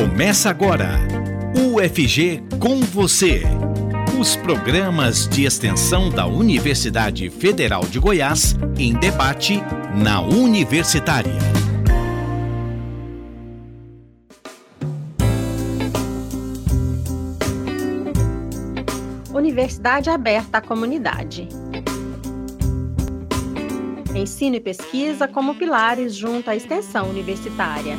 Começa agora. UFG com você. Os programas de extensão da Universidade Federal de Goiás em debate na Universitária. Universidade aberta à comunidade. Ensino e pesquisa como pilares junto à extensão universitária.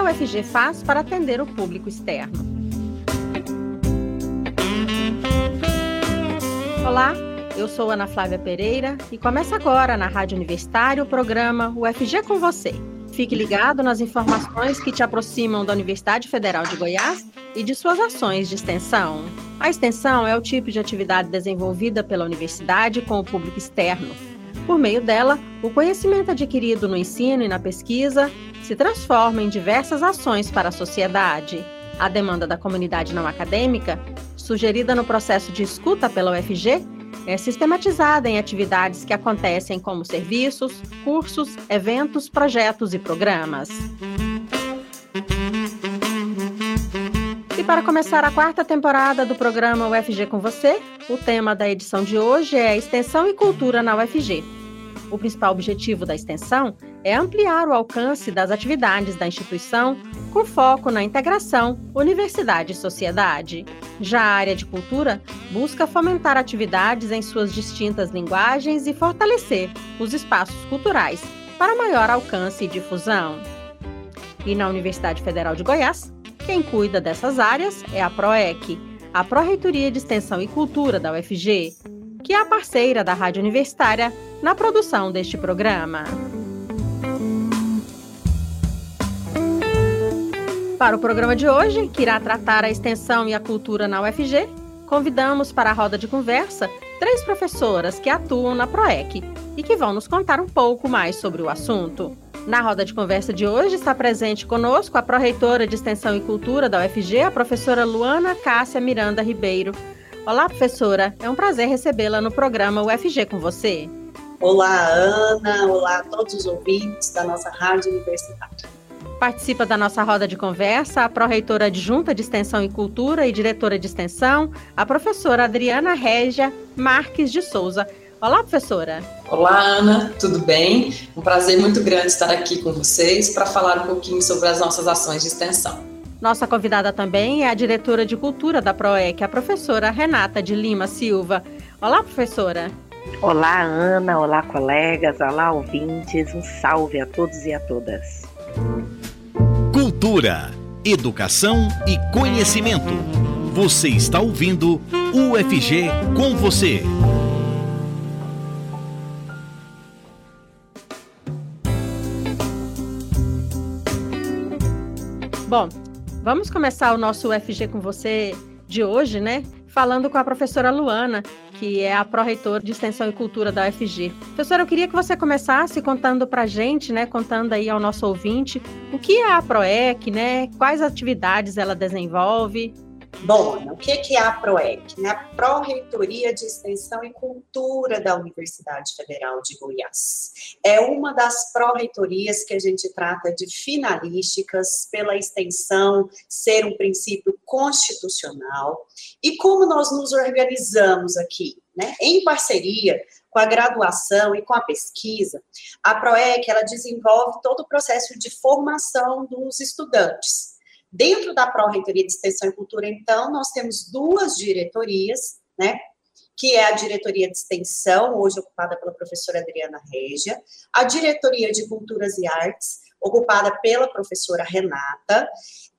A UFG faz para atender o público externo. Olá, eu sou Ana Flávia Pereira e começa agora na Rádio Universitária o programa UFG com você. Fique ligado nas informações que te aproximam da Universidade Federal de Goiás e de suas ações de extensão. A extensão é o tipo de atividade desenvolvida pela universidade com o público externo. Por meio dela, o conhecimento adquirido no ensino e na pesquisa se transforma em diversas ações para a sociedade. A demanda da comunidade não acadêmica, sugerida no processo de escuta pela UFG, é sistematizada em atividades que acontecem como serviços, cursos, eventos, projetos e programas. E para começar a quarta temporada do programa UFG com você, o tema da edição de hoje é Extensão e Cultura na UFG. O principal objetivo da extensão é ampliar o alcance das atividades da instituição com foco na integração universidade e sociedade. Já a área de cultura busca fomentar atividades em suas distintas linguagens e fortalecer os espaços culturais para maior alcance e difusão. E na Universidade Federal de Goiás, quem cuida dessas áreas é a PROEC, a Pró-Reitoria de Extensão e Cultura da UFG, que é a parceira da Rádio Universitária na produção deste programa. Para o programa de hoje, que irá tratar a extensão e a cultura na UFG, convidamos para a roda de conversa três professoras que atuam na PROEC e que vão nos contar um pouco mais sobre o assunto. Na roda de conversa de hoje está presente conosco a pró-reitora de Extensão e Cultura da UFG, a professora Luana Cássia Miranda Ribeiro. Olá, professora. É um prazer recebê-la no programa UFG com você. Olá, Ana. Olá a todos os ouvintes da nossa rádio universitária. Participa da nossa roda de conversa a pró-reitora adjunta de Extensão e Cultura e diretora de Extensão, a professora Adriana Régia Marques de Souza. Olá, professora. Olá, Ana, tudo bem? Um prazer muito grande estar aqui com vocês para falar um pouquinho sobre as nossas ações de extensão. Nossa convidada também é a diretora de Cultura da PROEC, a professora Renata de Lima Silva. Olá, professora. Olá, Ana. Olá, colegas. Olá, ouvintes. Um salve a todos e a todas. Cultura, educação e conhecimento. Você está ouvindo UFG com você. Bom, vamos começar o nosso UFG com você de hoje, né? falando com a professora Luana, que é a pró-reitora de Extensão e Cultura da UFG. Professora, eu queria que você começasse contando para a gente, né, contando aí ao nosso ouvinte, o que é a PROEC, né, quais atividades ela desenvolve. Bom, o que é a PROEC? Né? A Pró-Reitoria de Extensão e Cultura da Universidade Federal de Goiás. É uma das pró-reitorias que a gente trata de finalísticas pela extensão ser um princípio constitucional. E como nós nos organizamos aqui, né? Em parceria com a graduação e com a pesquisa, a PROEC ela desenvolve todo o processo de formação dos estudantes Dentro da Pró-Reitoria de Extensão e Cultura, então, nós temos duas diretorias, né? Que é a diretoria de extensão, hoje ocupada pela professora Adriana Regia, a diretoria de culturas e artes, ocupada pela professora Renata,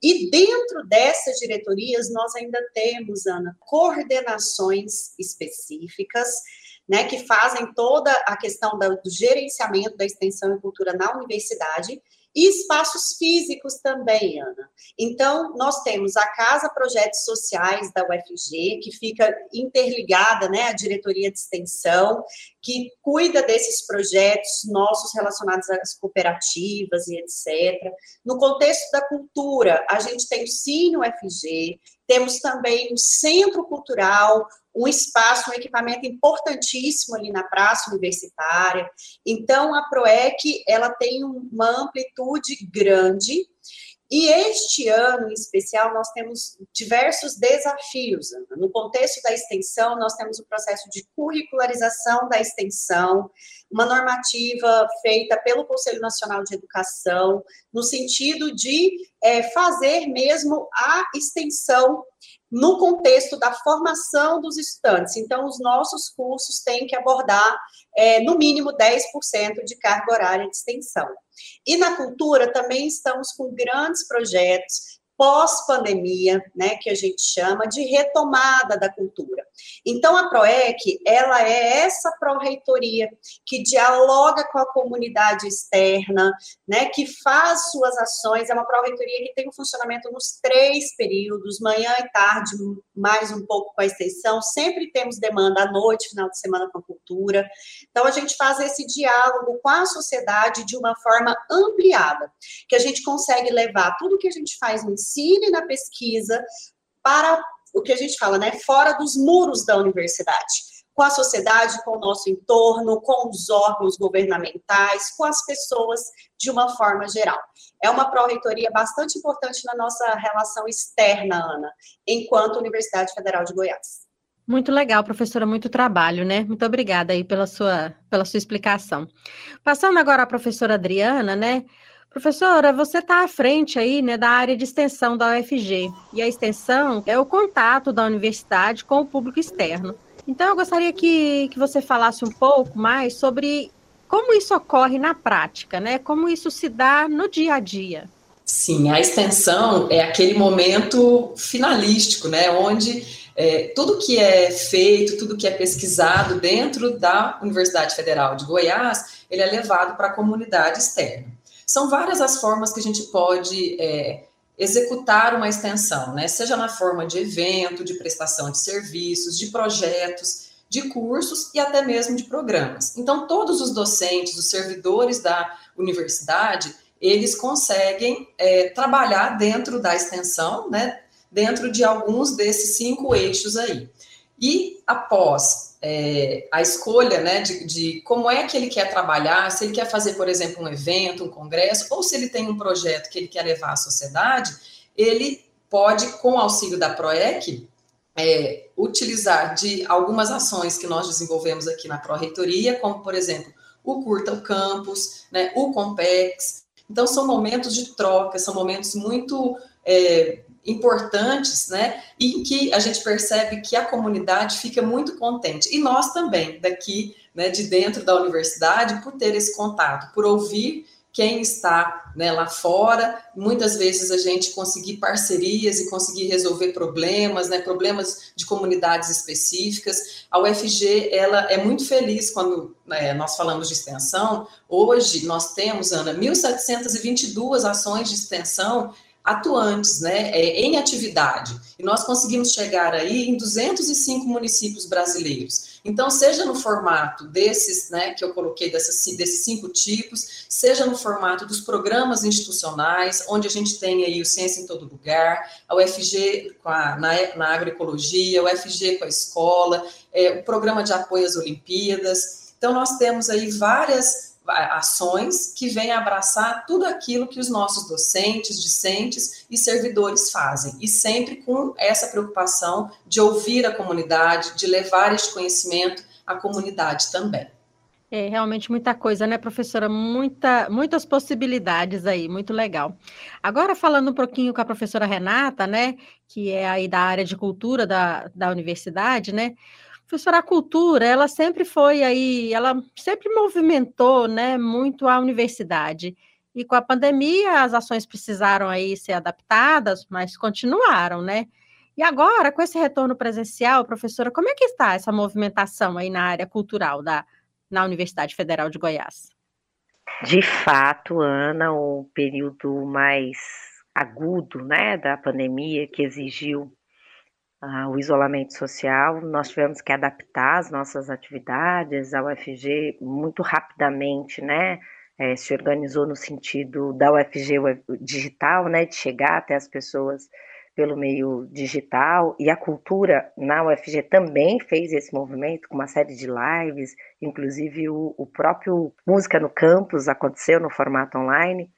e dentro dessas diretorias nós ainda temos, Ana, coordenações específicas, né, que fazem toda a questão do gerenciamento da extensão e cultura na universidade, e espaços físicos também, Ana. Então, nós temos a Casa Projetos Sociais da UFG, que fica interligada né, à diretoria de extensão, que cuida desses projetos nossos relacionados às cooperativas e etc. No contexto da cultura, a gente tem o Cine UFG, temos também um centro cultural um espaço, um equipamento importantíssimo ali na praça universitária. Então, a PROEC, ela tem uma amplitude grande, e este ano, em especial, nós temos diversos desafios. No contexto da extensão, nós temos o processo de curricularização da extensão, uma normativa feita pelo Conselho Nacional de Educação, no sentido de é, fazer mesmo a extensão no contexto da formação dos estudantes. Então, os nossos cursos têm que abordar, é, no mínimo, 10% de carga horária de extensão. E na cultura também estamos com grandes projetos pós-pandemia, né, que a gente chama de retomada da cultura. Então, a PROEC, ela é essa pró-reitoria que dialoga com a comunidade externa, né, que faz suas ações, é uma pró-reitoria que tem um funcionamento nos três períodos, manhã e tarde, mais um pouco com a extensão, sempre temos demanda à noite, final de semana com a cultura. Então, a gente faz esse diálogo com a sociedade de uma forma ampliada, que a gente consegue levar tudo que a gente faz no ensino, ensino e na pesquisa para o que a gente fala, né, fora dos muros da universidade, com a sociedade, com o nosso entorno, com os órgãos governamentais, com as pessoas de uma forma geral. É uma pró-reitoria bastante importante na nossa relação externa, Ana, enquanto Universidade Federal de Goiás. Muito legal, professora, muito trabalho, né? Muito obrigada aí pela sua, pela sua explicação. Passando agora à professora Adriana, né? Professora, você está à frente aí né, da área de extensão da UFG, e a extensão é o contato da universidade com o público externo. Então, eu gostaria que, que você falasse um pouco mais sobre como isso ocorre na prática, né? Como isso se dá no dia a dia. Sim, a extensão é aquele momento finalístico, né? Onde é, tudo que é feito, tudo que é pesquisado dentro da Universidade Federal de Goiás, ele é levado para a comunidade externa. São várias as formas que a gente pode é, executar uma extensão, né? Seja na forma de evento, de prestação de serviços, de projetos, de cursos e até mesmo de programas. Então, todos os docentes, os servidores da universidade, eles conseguem é, trabalhar dentro da extensão, né? Dentro de alguns desses cinco eixos aí. E após é, a escolha né, de, de, como é que ele quer trabalhar, se ele quer fazer, por exemplo, um evento, um congresso, ou se ele tem um projeto que ele quer levar à sociedade, ele pode, com auxílio da PROEC, é, utilizar de algumas ações que nós desenvolvemos aqui na Pró-Reitoria, como, por exemplo, o Curta o Campus, né, o Compex. Então, são momentos de troca, são momentos muito é, importantes, né? E que a gente percebe que a comunidade fica muito contente. E nós também, daqui, né, de dentro da universidade, por ter esse contato, por ouvir quem está né, lá fora, muitas vezes a gente conseguir parcerias e conseguir resolver problemas, né, problemas de comunidades específicas. A UFG ela é muito feliz quando né, nós falamos de extensão. Hoje nós temos, Ana, 1.722 ações de extensão atuantes, né, é, em atividade. E nós conseguimos chegar aí em 205 municípios brasileiros. Então, seja no formato desses, né, que eu coloquei desses, desses cinco tipos, seja no formato dos programas institucionais, onde a gente tem aí o Ciência em Todo Lugar, a UFG a, na, na agroecologia, a UFG com a escola, é, o programa de apoio às Olimpíadas. Então, nós temos aí várias ações que vêm abraçar tudo aquilo que os nossos docentes, discentes e servidores fazem, e sempre com essa preocupação de ouvir a comunidade, de levar este conhecimento à comunidade também. É realmente muita coisa, né, professora? Muita, muitas possibilidades aí, muito legal. Agora, falando um pouquinho com a professora Renata, né, que é aí da área de cultura da, da universidade, né? Professora, a cultura, ela sempre foi aí, ela sempre movimentou, né, muito a universidade. E com a pandemia, as ações precisaram aí ser adaptadas, mas continuaram, né? E agora, com esse retorno presencial, professora, como é que está essa movimentação aí na área cultural da, na Universidade Federal de Goiás? De fato, Ana, o período mais agudo, né, da pandemia que exigiu ah, o isolamento social, nós tivemos que adaptar as nossas atividades, a UFG muito rapidamente, né, é, se organizou no sentido da UFG digital, né, de chegar até as pessoas pelo meio digital, e a cultura na UFG também fez esse movimento com uma série de lives, inclusive o, o próprio Música no Campus aconteceu no formato online.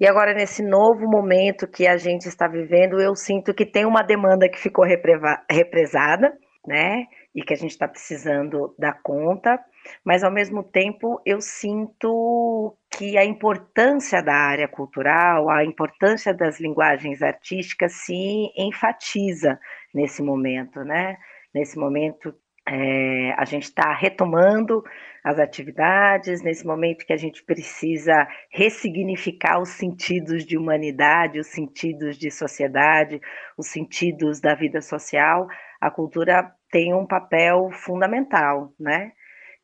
E agora, nesse novo momento que a gente está vivendo, eu sinto que tem uma demanda que ficou represada, né? E que a gente está precisando dar conta mas ao mesmo tempo eu sinto que a importância da área cultural, a importância das linguagens artísticas se enfatiza nesse momento, né? Nesse momento é, a gente está retomando as atividades, nesse momento que a gente precisa ressignificar os sentidos de humanidade, os sentidos de sociedade, os sentidos da vida social, a cultura tem um papel fundamental, né?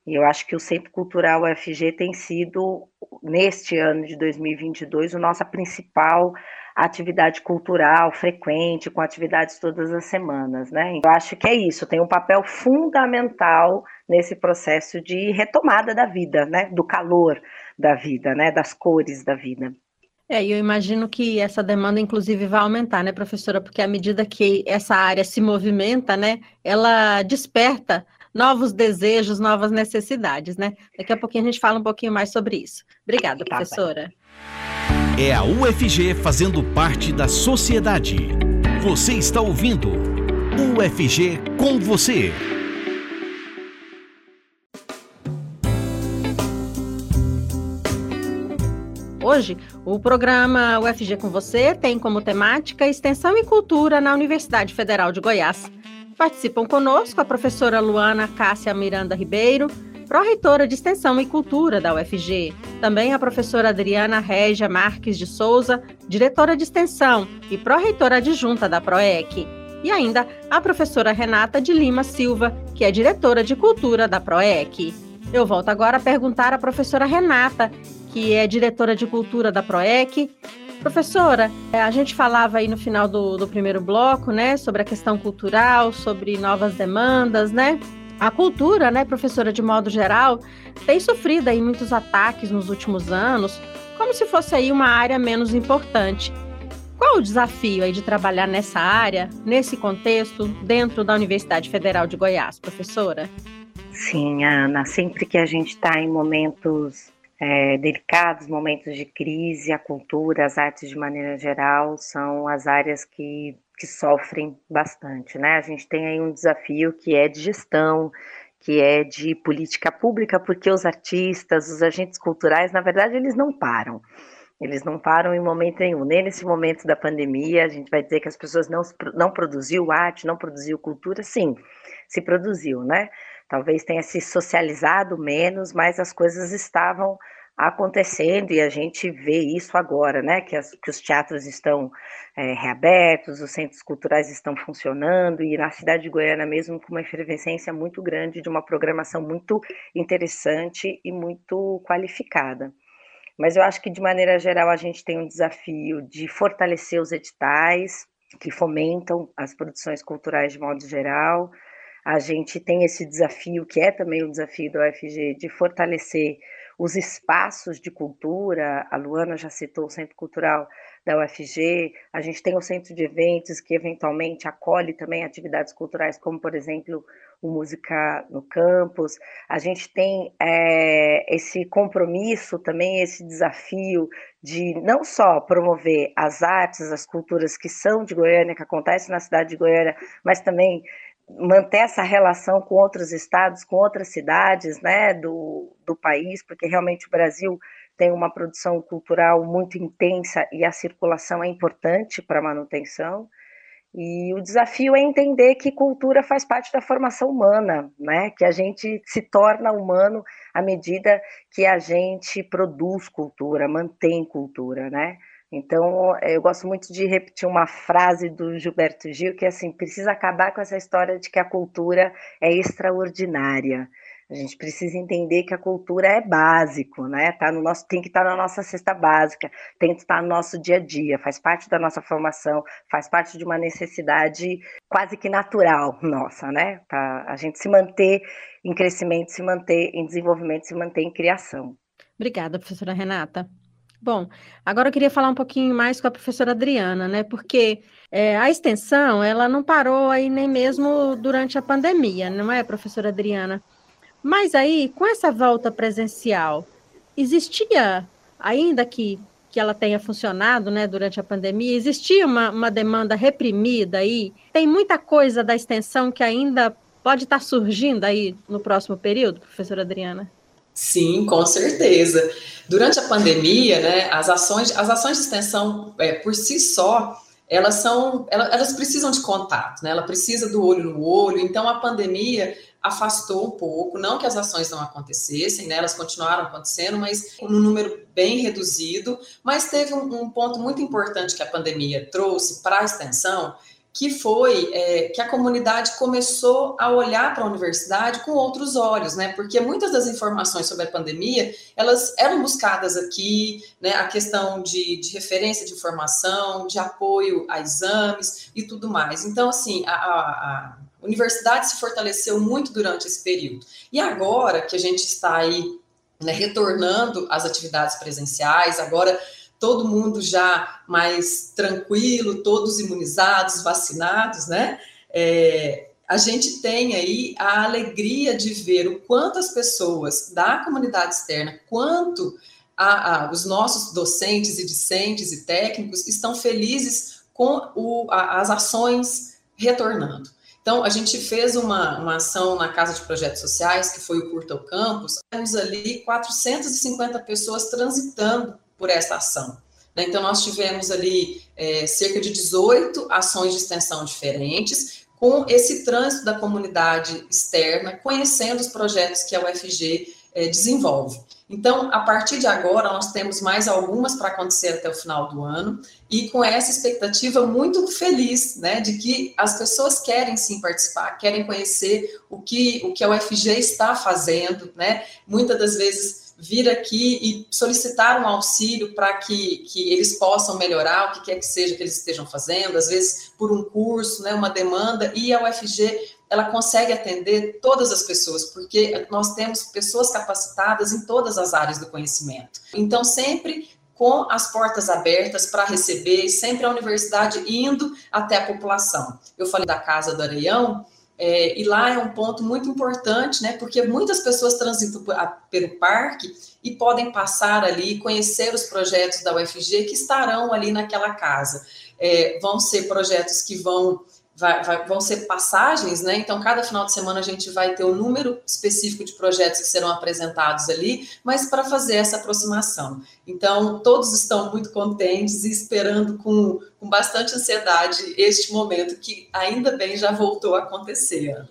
E eu acho que o Centro Cultural UFG tem sido, neste ano de 2022, a nossa principal atividade cultural frequente, com atividades todas as semanas, né? Eu acho que é isso, tem um papel fundamental nesse processo de retomada da vida, né? Do calor da vida, né? Das cores da vida. É, eu imagino que essa demanda, inclusive, vai aumentar, né, professora? Porque à medida que essa área se movimenta, né, ela desperta novos desejos, novas necessidades, né? Daqui a pouquinho a gente fala um pouquinho mais sobre isso. Obrigada, tá professora. É a UFG fazendo parte da sociedade. Você está ouvindo UFG com você. Hoje, o programa UFG com você tem como temática Extensão e Cultura na Universidade Federal de Goiás. Participam conosco a professora Luana Cássia Miranda Ribeiro, pró-reitora de Extensão e Cultura da UFG, também a professora Adriana Régia Marques de Souza, diretora de Extensão e pró-reitora adjunta da PROEC, e ainda a professora Renata de Lima Silva, que é diretora de Cultura da PROEC. Eu volto agora a perguntar à professora Renata, que é diretora de Cultura da PROEC, Professora, é, a gente falava aí no final do, do primeiro bloco, né, sobre a questão cultural, sobre novas demandas, né? A cultura, né, professora, de modo geral, tem sofrido aí muitos ataques nos últimos anos, como se fosse aí uma área menos importante. Qual o desafio aí de trabalhar nessa área, nesse contexto, dentro da Universidade Federal de Goiás, professora? Sim, Ana, sempre que a gente está em momentos é, delicados, momentos de crise, a cultura, as artes de maneira geral são as áreas que, que sofrem bastante, né? A gente tem aí um desafio que é de gestão, que é de política pública, porque os artistas, os agentes culturais, na verdade, eles não param. Eles não param em momento nenhum. Nem nesse momento da pandemia, a gente vai dizer que as pessoas não, não produziu arte, não produziu cultura. Sim, se produziu, né? Talvez tenha se socializado menos, mas as coisas estavam acontecendo e a gente vê isso agora, né? Que, as, que os teatros estão é, reabertos, os centros culturais estão funcionando e na cidade de Goiânia mesmo com uma efervescência muito grande de uma programação muito interessante e muito qualificada. Mas eu acho que de maneira geral a gente tem um desafio de fortalecer os editais que fomentam as produções culturais de modo geral. A gente tem esse desafio, que é também um desafio do UFG, de fortalecer os espaços de cultura, a Luana já citou o Centro Cultural da UFG, a gente tem o Centro de Eventos, que eventualmente acolhe também atividades culturais, como, por exemplo, o Música no Campus, a gente tem é, esse compromisso também, esse desafio de não só promover as artes, as culturas que são de Goiânia, que acontecem na cidade de Goiânia, mas também manter essa relação com outros estados, com outras cidades né, do, do país, porque realmente o Brasil tem uma produção cultural muito intensa e a circulação é importante para a manutenção. E o desafio é entender que cultura faz parte da formação humana, né? Que a gente se torna humano à medida que a gente produz cultura, mantém cultura, né? Então, eu gosto muito de repetir uma frase do Gilberto Gil, que é assim, precisa acabar com essa história de que a cultura é extraordinária. A gente precisa entender que a cultura é básico, né? Tá no nosso, tem que estar na nossa cesta básica, tem que estar no nosso dia a dia, faz parte da nossa formação, faz parte de uma necessidade quase que natural nossa, né? Para a gente se manter em crescimento, se manter em desenvolvimento, se manter em criação. Obrigada, professora Renata. Bom, agora eu queria falar um pouquinho mais com a professora Adriana, né? Porque é, a extensão, ela não parou aí nem mesmo durante a pandemia, não é, professora Adriana? Mas aí, com essa volta presencial, existia, ainda que, que ela tenha funcionado né, durante a pandemia, existia uma, uma demanda reprimida aí? Tem muita coisa da extensão que ainda pode estar surgindo aí no próximo período, professora Adriana? Sim, com certeza. Durante a pandemia, né, as ações, as ações de extensão é, por si só, elas são, elas, elas precisam de contato, né? Ela precisa do olho no olho. Então a pandemia afastou um pouco, não que as ações não acontecessem, né? Elas continuaram acontecendo, mas num número bem reduzido. Mas teve um, um ponto muito importante que a pandemia trouxe para a extensão, que foi é, que a comunidade começou a olhar para a universidade com outros olhos, né? Porque muitas das informações sobre a pandemia elas eram buscadas aqui, né? A questão de, de referência de informação, de apoio a exames e tudo mais. Então, assim, a, a, a universidade se fortaleceu muito durante esse período. E agora que a gente está aí né, retornando às atividades presenciais, agora todo mundo já mais tranquilo, todos imunizados, vacinados, né? É, a gente tem aí a alegria de ver o quanto as pessoas da comunidade externa, quanto a, a, os nossos docentes e discentes e técnicos estão felizes com o, a, as ações retornando. Então, a gente fez uma, uma ação na Casa de Projetos Sociais, que foi o Curta ao Campus, temos ali 450 pessoas transitando por essa ação. Né? Então, nós tivemos ali é, cerca de 18 ações de extensão diferentes, com esse trânsito da comunidade externa, conhecendo os projetos que a UFG é, desenvolve. Então, a partir de agora, nós temos mais algumas para acontecer até o final do ano, e com essa expectativa muito feliz, né, de que as pessoas querem sim participar, querem conhecer o que, o que a UFG está fazendo, né, muitas das vezes vir aqui e solicitar um auxílio para que, que eles possam melhorar o que quer que seja que eles estejam fazendo, às vezes por um curso, né, uma demanda, e a UFG ela consegue atender todas as pessoas, porque nós temos pessoas capacitadas em todas as áreas do conhecimento. Então, sempre com as portas abertas para receber, sempre a universidade indo até a população. Eu falei da Casa do Areião, é, e lá é um ponto muito importante, né? Porque muitas pessoas transitam pelo parque e podem passar ali, conhecer os projetos da UFG que estarão ali naquela casa. É, vão ser projetos que vão Vai, vai, vão ser passagens, né? Então, cada final de semana a gente vai ter um número específico de projetos que serão apresentados ali, mas para fazer essa aproximação. Então, todos estão muito contentes e esperando com, com bastante ansiedade este momento que ainda bem já voltou a acontecer.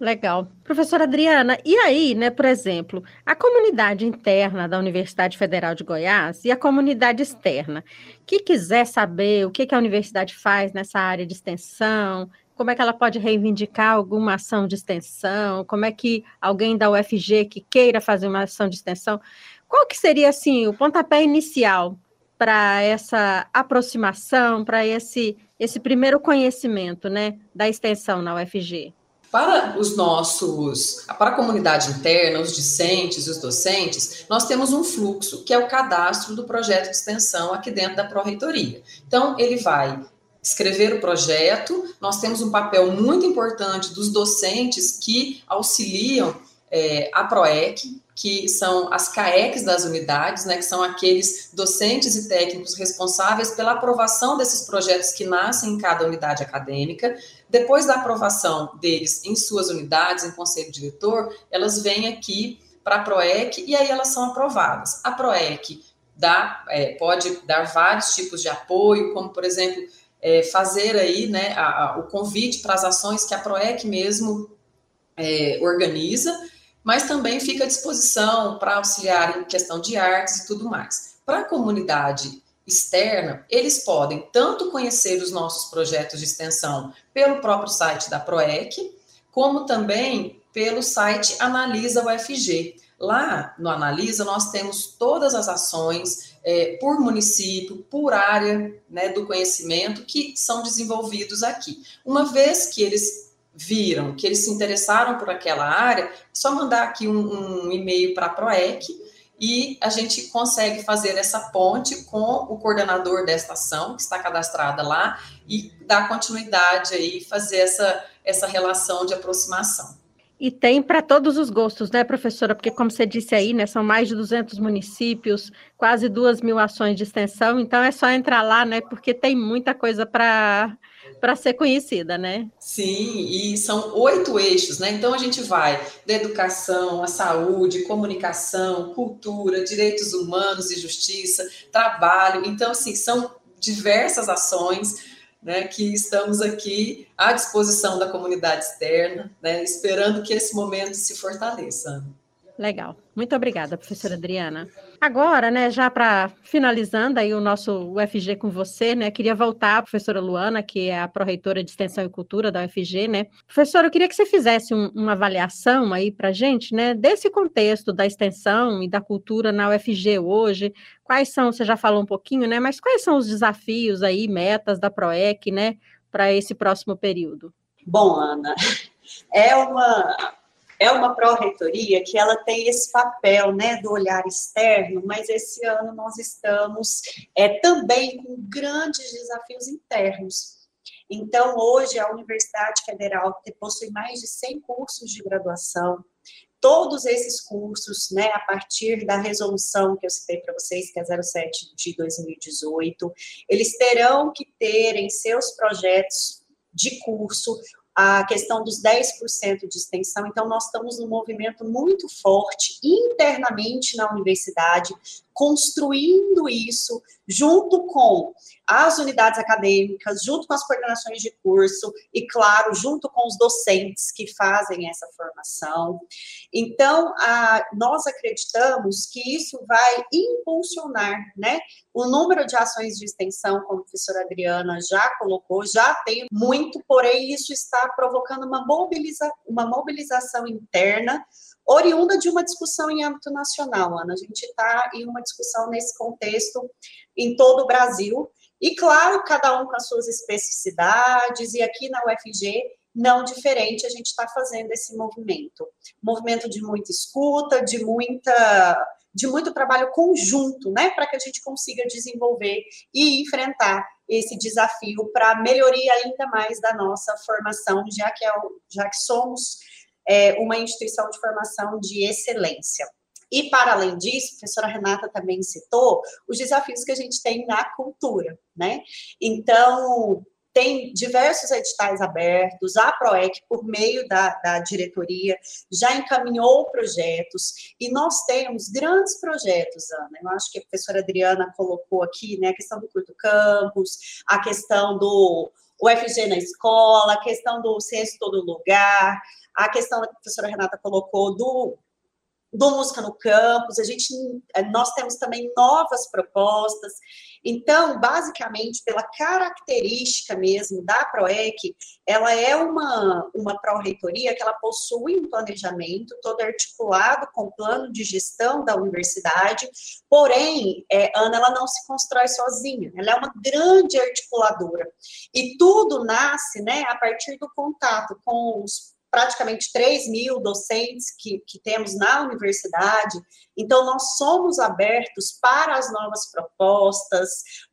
Legal. Professora Adriana, e aí, né, por exemplo, a comunidade interna da Universidade Federal de Goiás e a comunidade externa, que quiser saber o que, que a universidade faz nessa área de extensão, como é que ela pode reivindicar alguma ação de extensão, como é que alguém da UFG que queira fazer uma ação de extensão, qual que seria, assim, o pontapé inicial para essa aproximação, para esse, esse primeiro conhecimento, né, da extensão na UFG? Para os nossos, para a comunidade interna, os discentes e os docentes, nós temos um fluxo que é o cadastro do projeto de extensão aqui dentro da Pró-Reitoria. Então, ele vai escrever o projeto, nós temos um papel muito importante dos docentes que auxiliam é, a PROEC, que são as CAECs das unidades, né, que são aqueles docentes e técnicos responsáveis pela aprovação desses projetos que nascem em cada unidade acadêmica. Depois da aprovação deles em suas unidades, em conselho diretor, elas vêm aqui para a PROEC e aí elas são aprovadas. A PROEC dá, é, pode dar vários tipos de apoio, como, por exemplo, é, fazer aí né, a, a, o convite para as ações que a PROEC mesmo é, organiza, mas também fica à disposição para auxiliar em questão de artes e tudo mais. Para a comunidade externa, eles podem tanto conhecer os nossos projetos de extensão pelo próprio site da PROEC, como também pelo site Analisa UFG. Lá no Analisa, nós temos todas as ações é, por município, por área né, do conhecimento que são desenvolvidos aqui. Uma vez que eles viram que eles se interessaram por aquela área, é só mandar aqui um, um e-mail para a PROEC e a gente consegue fazer essa ponte com o coordenador desta ação, que está cadastrada lá, e dar continuidade aí, fazer essa, essa relação de aproximação. E tem para todos os gostos, né, professora? Porque, como você disse aí, né, são mais de 200 municípios, quase duas mil ações de extensão, então é só entrar lá, né, porque tem muita coisa para para ser conhecida, né? Sim, e são oito eixos, né? Então a gente vai da educação, a saúde, comunicação, cultura, direitos humanos e justiça, trabalho. Então, assim, são diversas ações né, que estamos aqui à disposição da comunidade externa, né, esperando que esse momento se fortaleça. Legal. Muito obrigada, professora Adriana. Agora, né, já para finalizando aí o nosso UFG com você, né, queria voltar à professora Luana, que é a pró-reitora de Extensão e Cultura da UFG, né. Professora, eu queria que você fizesse um, uma avaliação aí para gente, né, desse contexto da extensão e da cultura na UFG hoje. Quais são, você já falou um pouquinho, né, mas quais são os desafios aí, metas da PROEC, né, para esse próximo período? Bom, Ana, é uma é uma pró-reitoria que ela tem esse papel, né, do olhar externo, mas esse ano nós estamos é, também com grandes desafios internos. Então, hoje, a Universidade Federal possui mais de 100 cursos de graduação, todos esses cursos, né, a partir da resolução que eu citei para vocês, que é 07 de 2018, eles terão que ter em seus projetos de curso a questão dos 10% de extensão. Então, nós estamos num movimento muito forte internamente na universidade, construindo isso junto com as unidades acadêmicas, junto com as coordenações de curso e, claro, junto com os docentes que fazem essa formação. Então, a, nós acreditamos que isso vai impulsionar, né, o número de ações de extensão, como a professora Adriana já colocou, já tem muito, porém isso está provocando uma, mobiliza, uma mobilização interna oriunda de uma discussão em âmbito nacional, Ana. A gente está em uma discussão nesse contexto em todo o Brasil, e claro, cada um com as suas especificidades, e aqui na UFG, não diferente, a gente está fazendo esse movimento. Movimento de muita escuta, de muita de muito trabalho conjunto, né, para que a gente consiga desenvolver e enfrentar esse desafio para melhoria ainda mais da nossa formação, já que, é, já que somos é, uma instituição de formação de excelência. E, para além disso, a professora Renata também citou os desafios que a gente tem na cultura, né? Então, tem diversos editais abertos, a PROEC, por meio da, da diretoria, já encaminhou projetos, e nós temos grandes projetos, Ana. Eu acho que a professora Adriana colocou aqui, né, a questão do Curto Campus, a questão do UFG na escola, a questão do Ciência Todo Lugar, a questão que a professora Renata colocou do do Música no Campus, a gente, nós temos também novas propostas. Então, basicamente, pela característica mesmo da PROEC, ela é uma, uma pró-reitoria que ela possui um planejamento todo articulado com o plano de gestão da universidade, porém, é, Ana, ela não se constrói sozinha, ela é uma grande articuladora. E tudo nasce né, a partir do contato com os praticamente 3 mil docentes que, que temos na universidade, então nós somos abertos para as novas propostas,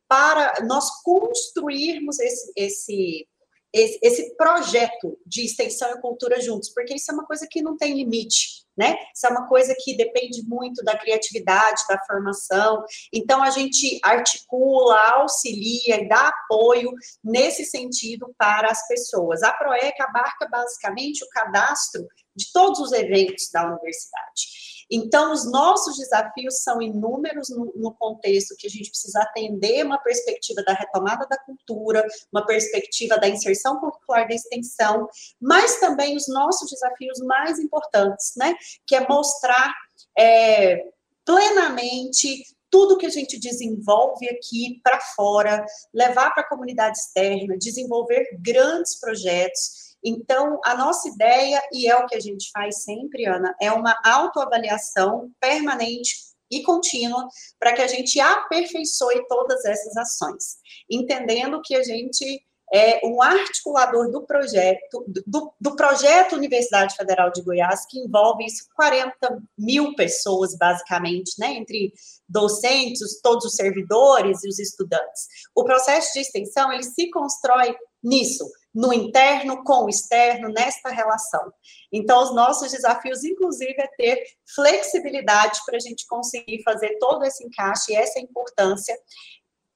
para nós construirmos esse, esse esse projeto de extensão e cultura juntos, porque isso é uma coisa que não tem limite, né? Isso é uma coisa que depende muito da criatividade, da formação. Então, a gente articula, auxilia e dá apoio nesse sentido para as pessoas. A PROEC abarca basicamente o cadastro de todos os eventos da universidade. Então, os nossos desafios são inúmeros no, no, contexto que a gente precisa atender uma perspectiva da retomada da cultura, uma perspectiva da inserção curricular da extensão, mas também os nossos desafios mais importantes, né? Que é mostrar é, plenamente tudo que a gente desenvolve aqui para fora, levar para a comunidade externa, desenvolver grandes projetos então, a nossa ideia, e é o que a gente faz sempre, Ana, é uma autoavaliação permanente e contínua para que a gente aperfeiçoe todas essas ações, entendendo que a gente é um articulador do projeto, do, do, projeto Universidade Federal de Goiás, que envolve isso, 40 mil pessoas, basicamente, né, entre docentes, todos os servidores e os estudantes. O processo de extensão, ele se constrói nisso, no interno com o externo, nesta relação. Então, os nossos desafios, inclusive, é ter flexibilidade para a gente conseguir fazer todo esse encaixe e essa importância,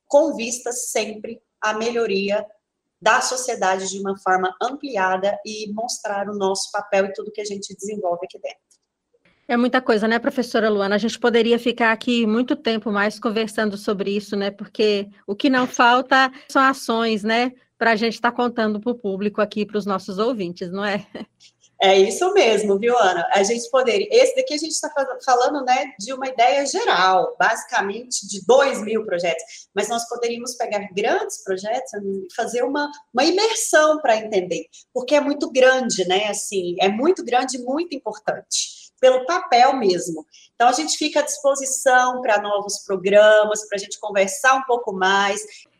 com vista sempre à melhoria da sociedade de uma forma ampliada e mostrar o nosso papel e tudo que a gente desenvolve aqui dentro. É muita coisa, né, professora Luana? A gente poderia ficar aqui muito tempo mais conversando sobre isso, né? Porque o que não falta são ações, né? Para a gente estar tá contando para o público aqui, para os nossos ouvintes, não é? É isso mesmo, viu, Ana? A gente poderia. Esse daqui a gente está falando, né, de uma ideia geral, basicamente de 2 mil projetos, mas nós poderíamos pegar grandes projetos e fazer uma, uma imersão para entender, porque é muito grande, né? Assim, é muito grande e muito importante, pelo papel mesmo. Então, a gente fica à disposição para novos programas, para a gente conversar um pouco mais.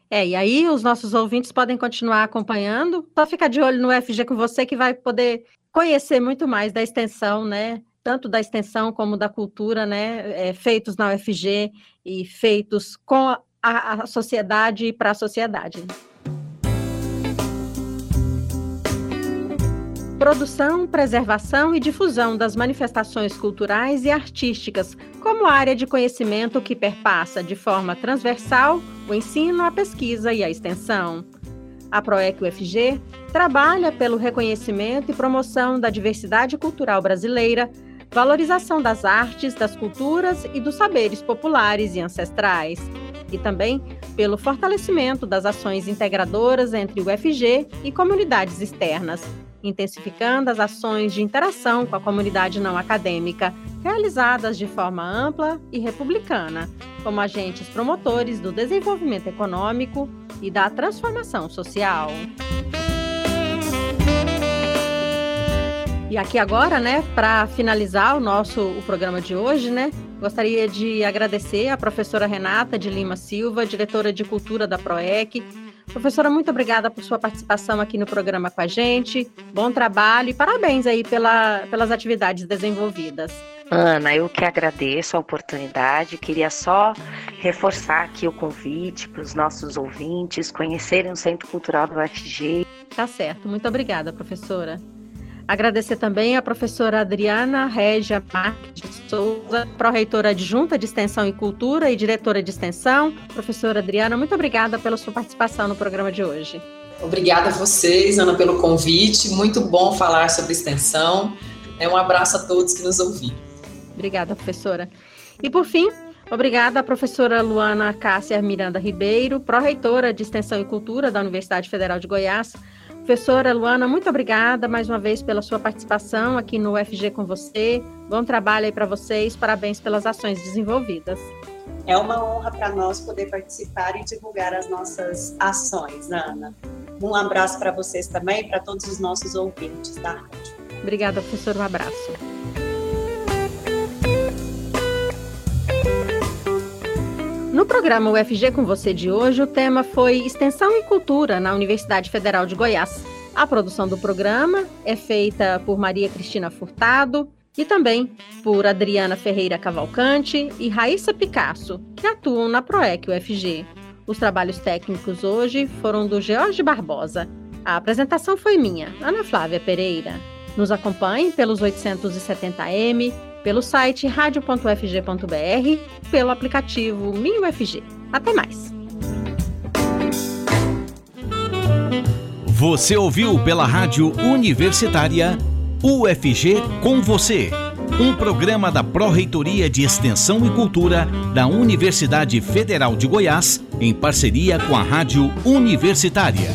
É, e aí os nossos ouvintes podem continuar acompanhando. Só ficar de olho no FG com você que vai poder conhecer muito mais da extensão, né? Tanto da extensão como da cultura, né? É, feitos na UFG e feitos com a, a sociedade e para a sociedade. Produção, preservação e difusão das manifestações culturais e artísticas como área de conhecimento que perpassa de forma transversal o ensino, a pesquisa e a extensão. A PROEC UFG trabalha pelo reconhecimento e promoção da diversidade cultural brasileira, valorização das artes, das culturas e dos saberes populares e ancestrais, e também pelo fortalecimento das ações integradoras entre o UFG e comunidades externas, intensificando as ações de interação com a comunidade não acadêmica, realizadas de forma ampla e republicana, como agentes promotores do desenvolvimento econômico e da transformação social. E aqui agora, né, para finalizar o nosso o programa de hoje, né, gostaria de agradecer a professora Renata de Lima Silva, diretora de Cultura da PROEC. Professora, muito obrigada por sua participação aqui no programa com a gente. Bom trabalho e parabéns aí pela, pelas atividades desenvolvidas. Ana, eu que agradeço a oportunidade. Queria só reforçar aqui o convite para os nossos ouvintes conhecerem o Centro Cultural do UFG. Tá certo. Muito obrigada, professora. Agradecer também a professora Adriana Régia Marques de Souza, pró-reitora adjunta de Extensão e Cultura e diretora de Extensão. Professora Adriana, muito obrigada pela sua participação no programa de hoje. Obrigada a vocês, Ana, pelo convite. Muito bom falar sobre extensão. É um abraço a todos que nos ouviram. Obrigada, professora. E por fim, obrigada à professora Luana Cássia Miranda Ribeiro, pró-reitora de Extensão e Cultura da Universidade Federal de Goiás. Professora Luana, muito obrigada mais uma vez pela sua participação aqui no UFG com você. Bom trabalho aí para vocês, parabéns pelas ações desenvolvidas. É uma honra para nós poder participar e divulgar as nossas ações, Ana. Um abraço para vocês também para todos os nossos ouvintes da rádio. Obrigada, professor. Um abraço. No programa UFG com você de hoje, o tema foi Extensão e Cultura na Universidade Federal de Goiás. A produção do programa é feita por Maria Cristina Furtado e também por Adriana Ferreira Cavalcante e Raíssa Picasso, que atuam na PROEC UFG. Os trabalhos técnicos hoje foram do George Barbosa. A apresentação foi minha, Ana Flávia Pereira. Nos acompanhe pelos 870M, pelo site radio.fg.br, pelo aplicativo MinUFG. Até mais! Você ouviu pela Rádio Universitária UFG com você. Um programa da Pró-Reitoria de Extensão e Cultura da Universidade Federal de Goiás, em parceria com a Rádio Universitária.